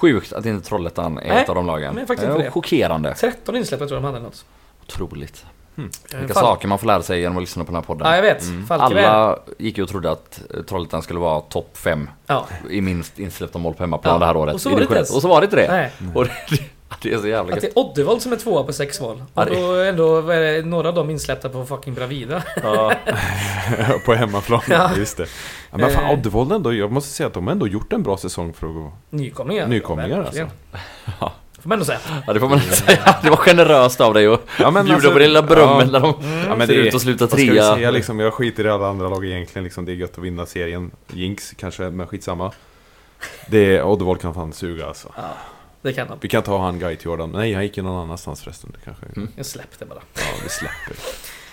Sjukt att inte Trollhättan är Nej, ett av de lagen. men faktiskt Eh, inte det. Chockerande. 13 insläppta tror jag de hade något. Otroligt. Eh, Vilka Fal- saker man får lära sig genom att lyssna på den här podden. Ja, jag vet. Mm. Alla gick ju och trodde att eh, Trollhättan skulle vara topp 5 Ja. i minst insläppta mål på hemmaplan Ja, det här året. och så var det inte ens. Och så var det inte det. Nej. Och det, det är så jävla Att det gött. är Oddevold som är tvåa på sex mål. Ja, Och då är ändå vad är det, några av dem insläppta på fucking Bravida. Ja. på hemmaplan, Ja. just det. Ja, men fan Eh. Oddevold ändå, jag måste säga att de har ändå gjort en bra säsong för att gå... Nykomlingar. Nykomlingar, verkligen. Ja. Får man ändå säga. ja, det får man säga. Det var generöst av dig att Ja, bjuda alltså- på det lilla berömmet ja. när de Ja, men ser det- ut att sluta Vad ska vi trea. säga liksom? Jag skiter i alla andra lag egentligen liksom. Det är gött att vinna serien. Jinx kanske, men skitsamma. Det är, Oddevold kan fan suga alltså. Ja, det kan de. Vi kan ta han Guy Jordan. Nej, han gick ju någon annanstans förresten. Det kanske... Mm. Jag släppte bara. Ja, vi släpper.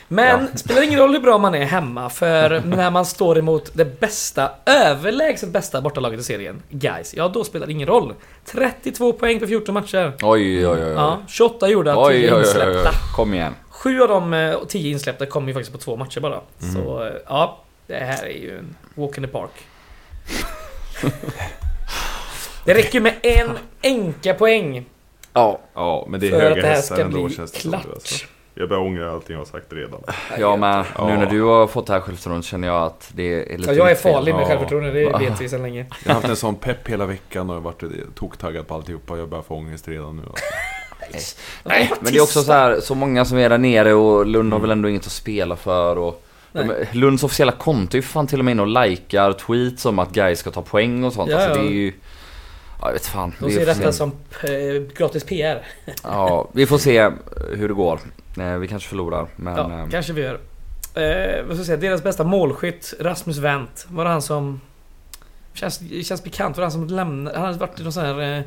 Men spelar ingen roll hur bra man är hemma för när man står emot det bästa, överlägset bästa bortalaget i serien, guys, ja då spelar det ingen roll. 32 poäng på 14 matcher. Oj, oj, oj. oj. Ja, 28 gjorda, Oj, 10 oj, oj, oj, insläppta. oj. Kom igen. Sju av de eh, 10 insläppta kommer ju faktiskt på två matcher bara. Mm. Så eh, ja, det här är ju en walk in the park. Det räcker med en enka poäng Ja. Ja, men det är för höga att det här hästar ska ändå bli känns det som. klart. Alltså. Jag börjar ångra allting jag har sagt redan. Ja men Ja. nu när du har fått det här självförtroendet känner jag att det är lite Ja, jag är mitt fel. farlig med Ja. självförtroende, det Va? vet vi sedan länge. Jag har haft en sån pepp hela veckan och jag varit toktaggad på alltihopa. Jag börjar få ångest redan nu. Alltså. Nej, men det är också så här, så många som är där nere och Lund har väl ändå inget att spela för och Nej. de, Lunds officiella konto är ju fan till och med inne och likar tweets om att guys ska ta poäng och sånt. Ja, alltså ja. det är ju... Ja, jag vet fan. De ser detta se. som eh, gratis PR. Ja, vi får se hur det går. Eh, Vi kanske förlorar, men... Ja, eh, kanske vi gör. Eh, vad ska jag säga, deras bästa målskytt, Rasmus Wendt, var det han som... Känns, känns bekant, var det han som lämnade... Han hade varit i någon sån här... Eh,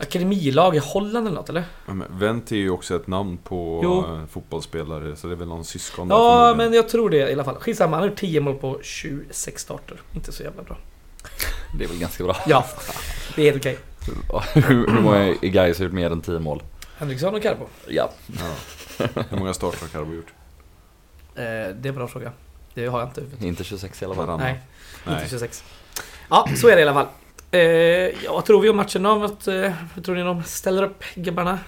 akademilag i Holland eller något eller? Ja, men Vent är ju också ett namn på Jo. fotbollsspelare, så det är väl någon syskon där Ja, men jag tror det i alla fall. Skitsamma, han har gjort 10 mål på 26 starter. Inte så jävla bra. Det är väl ganska bra. Ja, det är helt okej. hur, hur många i guys har gjort mer än 10 mål? Henriksson och Carbo? Ja. Ja. Hur många starter har Carbo gjort? Eh, det är en bra fråga. Det har jag inte. Inte 26 i alla fall. Nej, Nej. inte 26. Ja, så är det i alla fall. Eh, ja, vad tror vi om matchen då? Vad, eh, tror ni de ställer upp, gubbarna?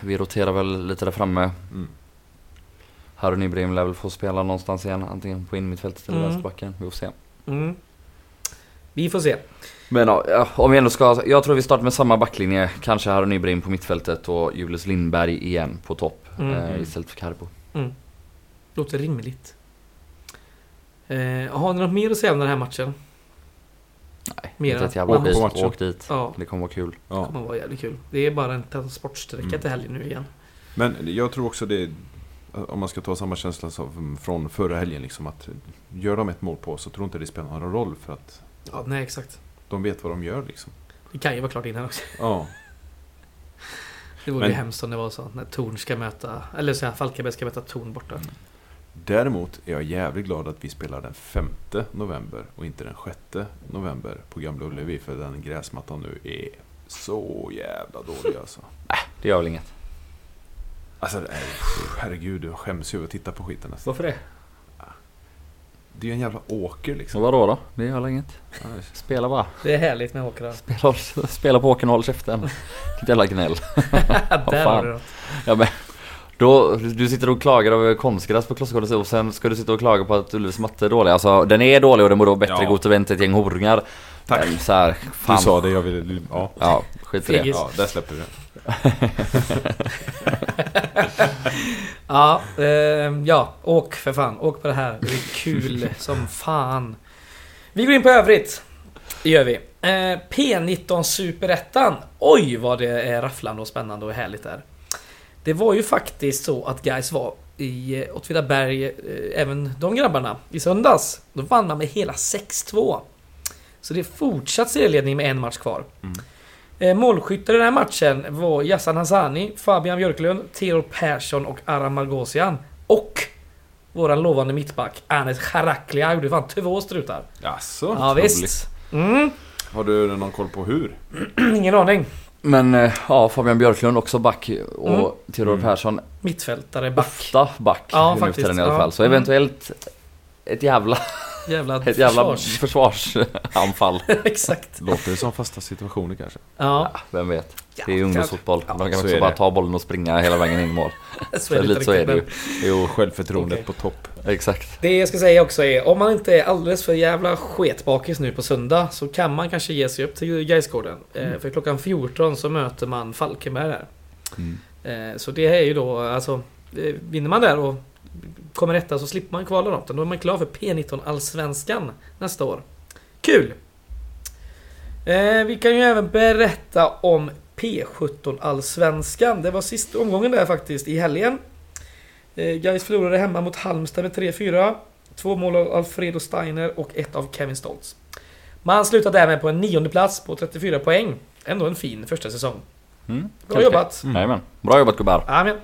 Vi roterar väl lite där framme. Mm. Harun Ibrahim lär väl få spela någonstans igen. Antingen på innermittfältet eller Mm. vänsterbacken. Vi får se. Mm. Vi får se. Men ja, om vi ändå ska... Jag tror vi startar med samma backlinje. Kanske Harun Ibrahim på mittfältet och Julius Lindberg igen på topp. Mm. Eh, istället för Carbo. Låter rimligt. Eh, har ni något mer att säga om den här matchen? Nej, Mer inte ett jävla skit. Matchen. Åk dit. Ja, Det kommer vara kul. det Ja. kommer vara jävligt kul. Det är bara en transportsträcka Mm. till helgen nu igen. Men jag tror också det, om man ska ta samma känsla som från förra helgen, liksom att gör de ett mål på så tror inte det spelar någon roll för att Ja, nej exakt. de vet vad de gör liksom. Det kan ju vara klart innan också. Ja, Det vore Men- ju hemskt om det var så när Torn ska möta, eller så här, Falkenberg ska möta Torn borta. Däremot är jag jävligt glad att vi spelar den 5 november och inte den 6 november på Gamla Ullevi för den gräsmattan nu är så jävla dålig alltså. Det gör väl inget. Alltså, nej, herregud, jag skäms ju över att titta på skiten nästan. Varför det? Det är ju en jävla åker Så liksom. vadå då? Det gör inget. Spela bara. Det är härligt med åkrar. Spela, spela på åkern och håll käften. Vilket jävla gnäll. Där har du något. Ja, men, då, du sitter och klagar över konstgräs på Klossgården och sen ska du sitta och klaga på att Ullevis matte är dålig. Alltså den är dålig och den borde vara bättre Ja. gå till vänta ett gäng horungar. Tack. Men Så här, Du sa det jag ville... Ja. Ja, skit i det. Ja, där släpper vi det. Ja, eh, ja, åk för fan. Åk på det här. Det är kul som fan. Vi går in på övrigt. Det gör vi. Eh, P19 Superettan. Oj vad det är rafflande och spännande och härligt där. Det var ju faktiskt så att guys var i eh, Åtvidaberg, eh, även de grabbarna, i söndags. Då vann man med hela 6-2. Så det är fortsatt serieledning med en match kvar. Mm. Eh, målskyttar i den här matchen var Yassan Hassani, Fabian Björklund, Theodor Persson och Aram Margosian. Och våran lovande mittback Anes Charaklia gjorde fan två strutar. Jaså? Ja visst. Mm, Har du någon koll på hur? ingen aning. Men eh, ja, Fabian Björklund också back och Mm. Theodor Mm. Persson Mittfältare, back. ofta back Ja, faktiskt, i alla ja. fall. Så eventuellt ett jävla, Jävla, ett jävla försvars. försvarsanfall. Exakt. Låter det som fasta situationer kanske? Ja, Ja, vem vet. Det är ju ungdomsfotboll. Ja, De kan så också bara det. ta bollen och springa hela vägen in i mål. så är det lite så är det ju. Jo, självförtroendet Okej. på topp. Exakt. Det jag ska säga också är, om man inte är alldeles för jävla sketbakis nu på söndag så kan man kanske ge sig upp till Gaisgården. Eh, för klockan 14 så möter man Falkenberg där. Mm. Eh, så det är ju då, alltså, eh, vinner man där och kommer rätta så slipper man kvala. Utan Då är man klar för P19 Allsvenskan nästa år. Kul! Eh, vi kan ju även berätta om P17 Allsvenskan. Det var sista omgången där faktiskt i helgen. Eh, Gais förlorade hemma mot Halmstad med 3-4. Två mål av Alfredo Steiner och ett av Kevin Stoltz. Man slutade därmed på en nionde plats på 34 poäng. Ändå en fin första säsong. Mm. Bra jobbat! Mm. Jajamän. Bra jobbat gubbar. Amen.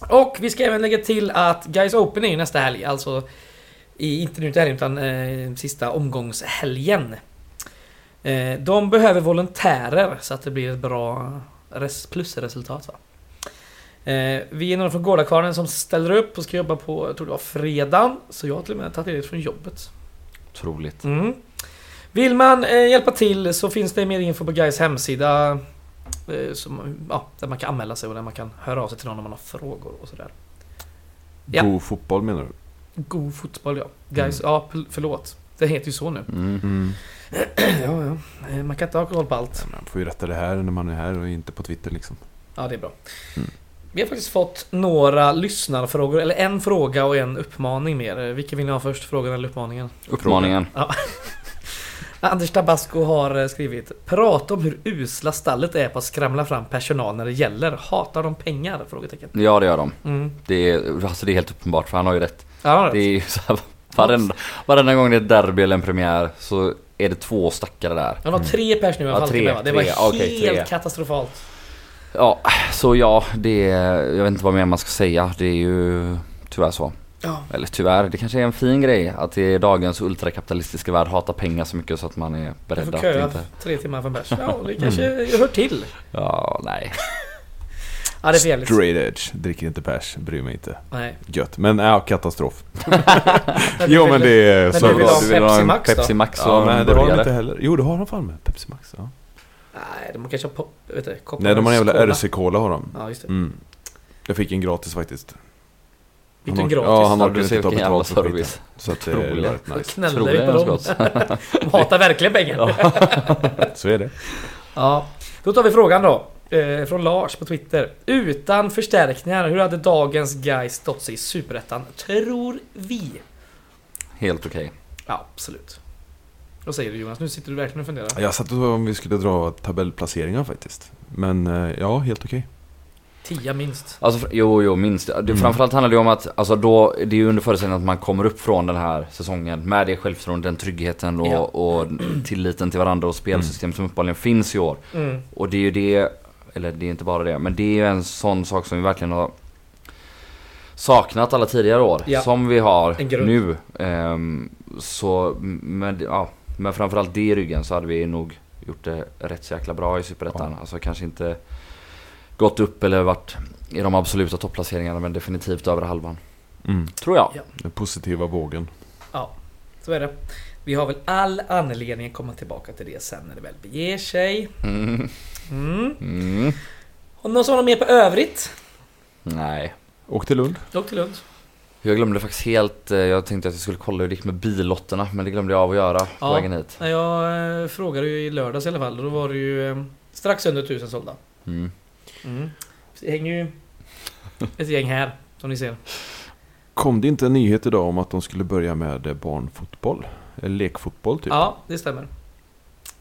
Och vi ska även lägga till att Guys Open är ju nästa helg, alltså i, inte nu till helgen utan eh, sista omgångshelgen. Eh, de behöver volontärer så att det blir ett bra res- plusresultat. Va? Eh, vi är några från Gårdakvarnen som ställer upp och ska jobba på, jag tror det var fredag. Så jag har till och med tagit ledigt från jobbet. Otroligt. Mm. Vill man eh, hjälpa till så finns det mer info på Guys hemsida. Eh, som, ja, där man kan anmäla sig och där man kan höra av sig till någon om man har frågor och sådär. Ja. God fotboll menar du? God fotboll ja. Guys, ja pl- förlåt. Det heter ju så nu. Mm. Mm. ja, ja. Eh, Man kan inte ha koll på allt. Man får ju rätta det här när man är här och inte på Twitter liksom. Ja, det är bra. Mm. Vi har faktiskt fått några lyssnarfrågor, eller en fråga och en uppmaning mer. Eh, Vilken vill ni ha först? Frågan eller uppmaningen? Uppmaningen. Anders Tabasco har eh, skrivit Prata om hur usla stallet är på att skramla fram personal när det gäller. Hatar de pengar? Frågetecken. Ja det gör de. Mm. Det är, alltså det är helt uppenbart för han har ju rätt. Ja, Det är så här, varenda, varenda gång det är ett derby eller en premiär så är det två stackare där. det var tre pers nu i Ja, va? Det var tre. helt tre. katastrofalt. Ja, så ja, det är, jag vet inte vad mer man ska säga. Det är ju tyvärr så. Ja. Eller tyvärr, det kanske är en fin grej att det är dagens ultrakapitalistiska värld hatar pengar så mycket så att man är beredd att inte... tre timmar för en bärs. Ja, det kanske hör till. Ja, nej. Ja, det är för. Straight edge, dricker inte bärs, bryr mig inte. Nej. Gött. Men ja, katastrof. Men jo men det är men så du vill ha bra. Du vill ha Pepsi en Max då? Pepsi Max Ja, nej det har de inte heller. Jo det har de fan med. Pepsi Max. Ja. Nej, de kanske har pop... Vet du, Nej de har en jävla Cola. RC-cola har de. Ja, just det. Mm. Jag fick en gratis faktiskt. Fick du en gratis? Ja, han Ja, orkade inte ta betalt för service. Så att det, det Då nice. Tror vi på dem. De hatar verkligen pengar. Ja. Så är det. Ja, då tar vi frågan då. Eh, från Lars på Twitter. Utan förstärkningar, hur hade dagens guys stått sig i Superettan? Tror vi. Helt okej. Ja, absolut. Vad säger du Jonas? Nu sitter du verkligen och funderar. Jag satt och om vi skulle dra tabellplaceringar faktiskt. Men eh, ja, helt okej. Tia minst. Alltså, jo, jo, minst. Det, Mm. Framförallt handlar det om att, alltså då, det är ju under förutsättning att man kommer upp från den här säsongen med det självförtroendet, den tryggheten och, Ja. och tilliten till varandra och spelsystem som uppenbarligen finns i år. Mm. Och det är ju det, eller det är inte bara det, men det är ju en sån sak som vi verkligen har saknat alla tidigare år. Ja. Som vi har nu. Ehm, så, men, ja, men framförallt det i ryggen så hade vi nog gjort det rätt så jäkla bra i Superettan. Ja. Alltså kanske inte gått upp eller varit i de absoluta topplaceringarna men definitivt över halvan. Mm. Tror jag. Ja. Den positiva vågen. Ja, så är det. Vi har väl all anledning att komma tillbaka till det sen när det väl beger sig. Mm. Mm. Mm. Och någon som har mer på övrigt? Nej. Åk till Lund. Åk till Lund. Jag glömde faktiskt helt, eh, jag tänkte att jag skulle kolla hur det gick med billotterna men det glömde jag av att göra på Ja. vägen hit. Jag eh, frågade ju i lördags i alla fall och då var det ju eh, strax under tusen sålda. Mm. Mm. Det hänger ju ett gäng här, som ni ser. Kom det inte en nyhet idag om att de skulle börja med eh, barnfotboll? Eller lekfotboll typ? Ja, det stämmer.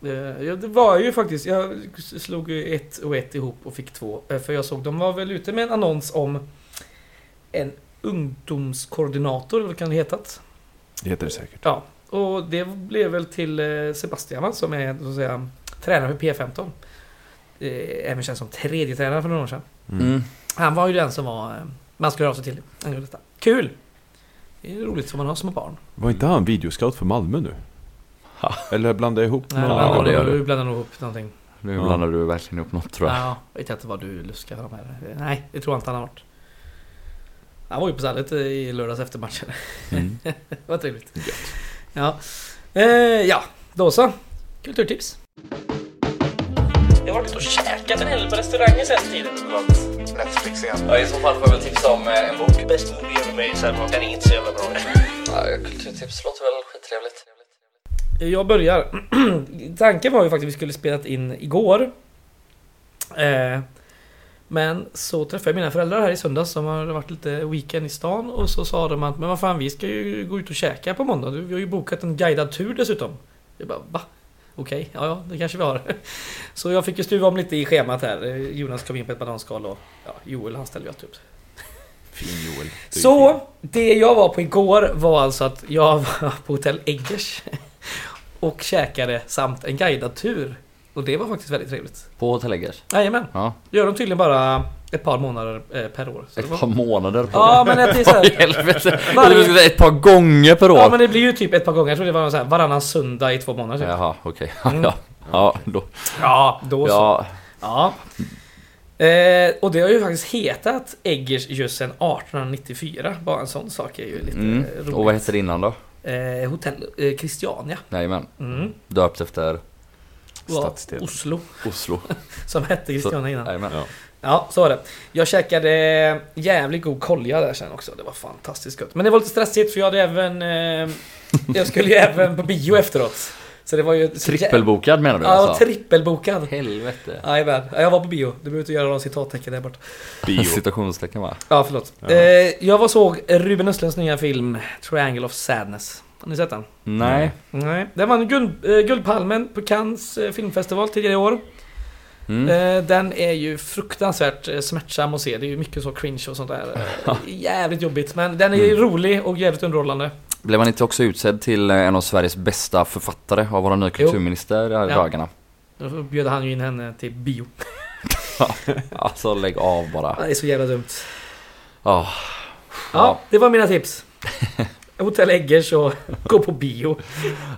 Eh, ja, det var ju faktiskt, jag slog ju ett och ett ihop och fick två. Eh, För jag såg, de var väl ute med en annons om en ungdomskoordinator, eller vad kan det hetat? Det heter det säkert. Ja, och det blev väl till eh, Sebastian som är så att säga tränare för P15. Eh, Även känns som tredje tränare för några år sedan. Mm. Mm. Han var ju den som var, eh, man skulle höra av sig till. Han gjorde detta. Kul! Det är roligt som man har små barn. Var inte han videoscout för Malmö nu? Ha. Eller blandar jag ihop Nej, med Ja, du- blandar nog ihop någonting. Nu Ja. blandar du verkligen ihop något tror jag. Ja, jag vet inte vad du luskar de här. Nej, det tror jag inte han har varit. Han var ju på stallet i lördags efter matchen. Mm. Det var trevligt. Ja. Eh, ja, då så. Kulturtips. Jag har varit och käkat en hel på restauranger sen tiden. Netflix igen. Ja, I så fall får jag väl tipsa om eh, en bok. Best movie ever made, så här, den är inte så jävla bra. Ja, kulturtips låter väl skittrevligt. Jag börjar. Tanken var ju faktiskt att vi skulle spelat in igår. Eh, men så träffade jag mina föräldrar här i söndags som har varit lite weekend i stan och så sa de att men vad fan vi ska ju gå ut och käka på måndag. Vi har ju bokat en guidad tur dessutom. Jag bara va? Okej, ja ja det kanske vi har. Så jag fick ju stuva om lite i schemat här. Jonas kom in på ett bananskal och ja, Joel han ställde ju alltid upp. Fin Joel. Är fin. Så det jag var på igår var alltså att jag var på hotell Eggers och käkade samt en guidad tur. Och det var faktiskt väldigt trevligt. På Hotell Eggers? Jajamän. Ja. Gör de tydligen bara ett par månader eh, per år. Så det Ett var... par månader på Ja men det är så här... helvete? Varje- Ett par gånger per år? Ja men det blir ju typ ett par gånger. Jag tror det var så här, varannan söndag i två månader typ. Jaha, okej. Mm. Ja, ja, då. Ja, då så. Ja, Ja. Eh, och det har ju faktiskt hetat Eggers just sedan 1894. Bara en sån sak är ju lite mm. roligt. Och vad hette det innan då? Eh, Hotell eh, Christiania. Jajamän. Mm. Döpt efter Stadsdelen. Oslo. Oslo. Som hette Christiania innan. Jajamän. Ja. Ja, så var det. Jag käkade jävligt god kolja där sen också. Det var fantastiskt gott. Men det var lite stressigt för jag hade även... Eh, jag skulle ju även på bio efteråt. Så det var ju... Trippelbokad menar du Ja, alltså? trippelbokad. Helvete. Jajamän. Ja, Jag var på bio. Du behöver inte göra någon citattecken där borta. Bio. Citationstecken va? Ja, förlåt. Ja. Eh, jag var såg Ruben Östlunds nya film Triangle of Sadness. Har ni sett den? Nej. Nej. Den vann guld, eh, Guldpalmen på Cannes eh, filmfestival tidigare i år. Mm. Eh, Den är ju fruktansvärt eh, smärtsam att se. Det är ju mycket så cringe och sånt där. Jävligt jobbigt. Men den är Mm. rolig och jävligt underhållande. Blev han inte också utsedd till eh, en av Sveriges bästa författare av vår nya kulturminister i Ja. dagarna? Då bjöd han ju in henne till bio. Alltså lägg av bara. Det är så jävla dumt. Ja. Ja, det var mina tips. Hotell Eggers och gå på bio.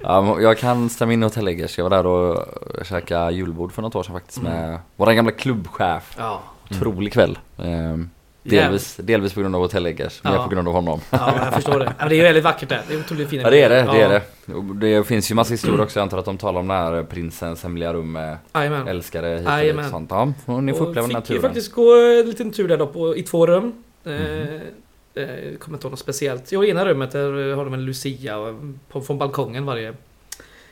Ja, jag kan stämma in i Hotell Eggers. Jag var där och käkade julbord för något år sedan faktiskt med vår gamla klubbchef. Ja. Otrolig kväll. Ehm, delvis, delvis på grund av Hotell Eggers, mer Ja. på grund av honom. Ja, jag förstår det. Men det är väldigt vackert där. Det är otroligt fina Ja det är det, det är det. Och Det finns ju massa historier också, jag antar att de talar om här prinsens hemliga rum med Jajamän. älskare hit och Jajamän. och sånt. Ja, får ni får Och uppleva den här fick ju turen. faktiskt gå en liten tur där då på, i två rum. Eh, Mhm. Eh, kommer inte ihåg något speciellt. Jo, i ena rummet där har de en Lucia och på, från balkongen varje,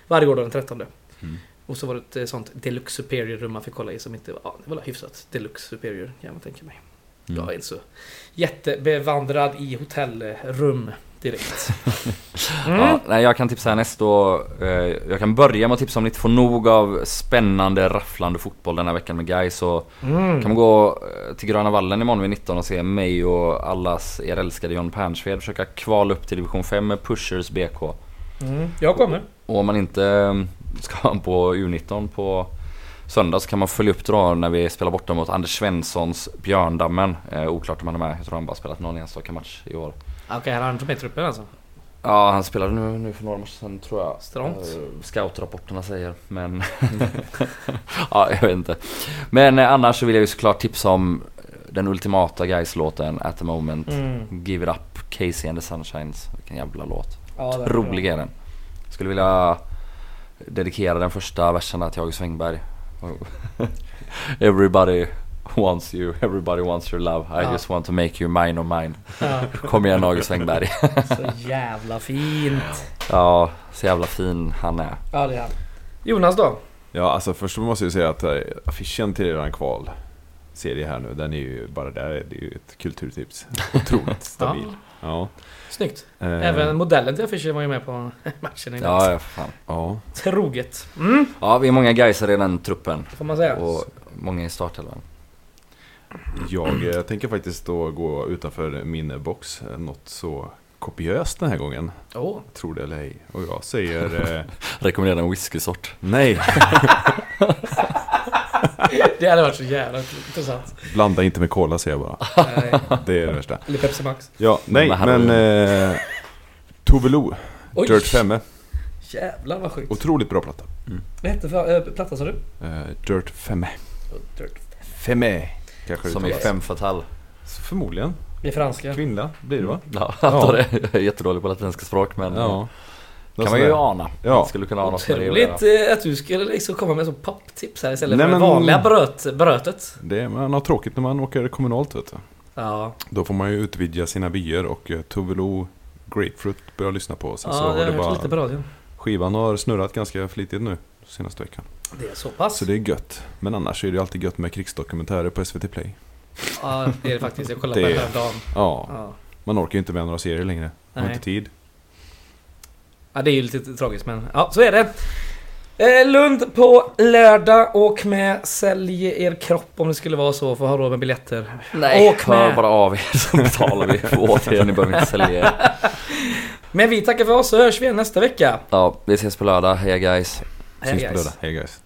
varje år den 13. Mm. Och så var det ett eh, sånt Deluxe Superior rum man fick kolla i som inte ja, det var hyfsat Deluxe Superior kan man tänka mig. Mm. Jag är inte så jättebevandrad i hotellrum direkt. Mm. Ja, nej, jag kan tipsa härnäst då. Eh, jag kan börja med att tipsa om ni inte får nog av spännande, rafflande fotboll den här veckan med guys så Mm. kan man gå eh, till Gröna Vallen imorgon vid 19 och se mig och allas er älskade John Pernsved försöka kvala upp till division 5 med Pushers BK. Mm. Jag kommer. Och om man inte eh, ska på U19 på söndag så kan man följa upp då när vi spelar borta mot Anders Svenssons Björndammen. Eh, oklart om han är med, jag tror han bara spelat någon enstaka match i år. Okej, har han inte med i truppen alltså? Ja, han spelade nu, nu för några matcher sedan tror jag. Strångt. Eh, Scoutrapporterna säger, men... ja, jag vet inte. Men eh, annars så vill jag ju såklart tipsa om den ultimata guys-låten At the moment. Mm. Give it up, Casey and the Sunshines. Vilken jävla låt. Ja. Rolig är den. Skulle vilja dedikera den första versen till August Svängberg. Everybody wants you, everybody wants your love. I Ja. just want to make you mine of mine. Ja, Kom igen August Svängberg. så jävla fint. ja, så jävla fin han är. Ja, det är han. Jonas då? Ja, alltså först måste jag säga att eh, affischen till eran kval serie här nu, den är ju bara där, det är ju ett kulturtips. Otroligt stabil. Ja. Snyggt. Eh, Även modellen till affischen var ju med på matchen idag. Ja, ja fan. Ja. Troget. Mm, Ja, vi är många guysar i den truppen. får man säga. Och många i startelvan. Jag eh, tänker faktiskt då gå utanför min box eh, något så kopiöst den här gången. Åh. Tror det eller ej. Och jag säger eh, Rekommenderar en whiskysort. nej. Det hade varit så jävla intressant. Blanda inte med cola säger jag bara. Nej. Det är det värsta. Eller Pepsi Max. Ja, nej Men här men... Eh, Tove Lo, Oj! Dirt 5. Jävlar vad sjukt. Otroligt bra platta. Vad hette för, äh, platta sa du? Eh, Dirt 5. Dirt. Femme. Kanske det Som är uttalas. fem fatal. Förmodligen. Det är franska. Kvinnliga blir det va? Ja, jag antar det. Jag är jättedålig på latinska språk men Ja. kan man ju ana. Ja. Man skulle kunna ana det är Otroligt eh, att du skulle liksom komma med så poptips här istället Nej, för det vanliga bröt, brötet. Det är, man har tråkigt när man åker kommunalt vet du. Ja, Då får man ju utvidga sina vyer och uh, Tove Lo Grapefruit börjar jag lyssna på. Sen ja så det har det jag hört bara... lite på radion. Skivan har snurrat ganska flitigt nu senaste veckan. Det är så pass? Så det är gött. Men annars är det alltid gött med krigsdokumentärer på SVT Play. Ja, det är det faktiskt. Jag kollade på Det- häromdagen. Ja, Ja. man orkar ju inte med några serier längre. Man har inte tid. ja, det är ju lite tragiskt men ja, så är det. Eh, Lund på lördag. Åk med. Sälj er kropp om det skulle vara så för att ha råd med biljetter. Nej, Åk med. hör bara av er så betalar vi åt er. Ni behöver inte sälja er. Men vi tackar för oss så hörs vi nästa vecka. Ja, vi ses på lördag. Heja guys. Hej, Syns på guys. lördag. Hej guys.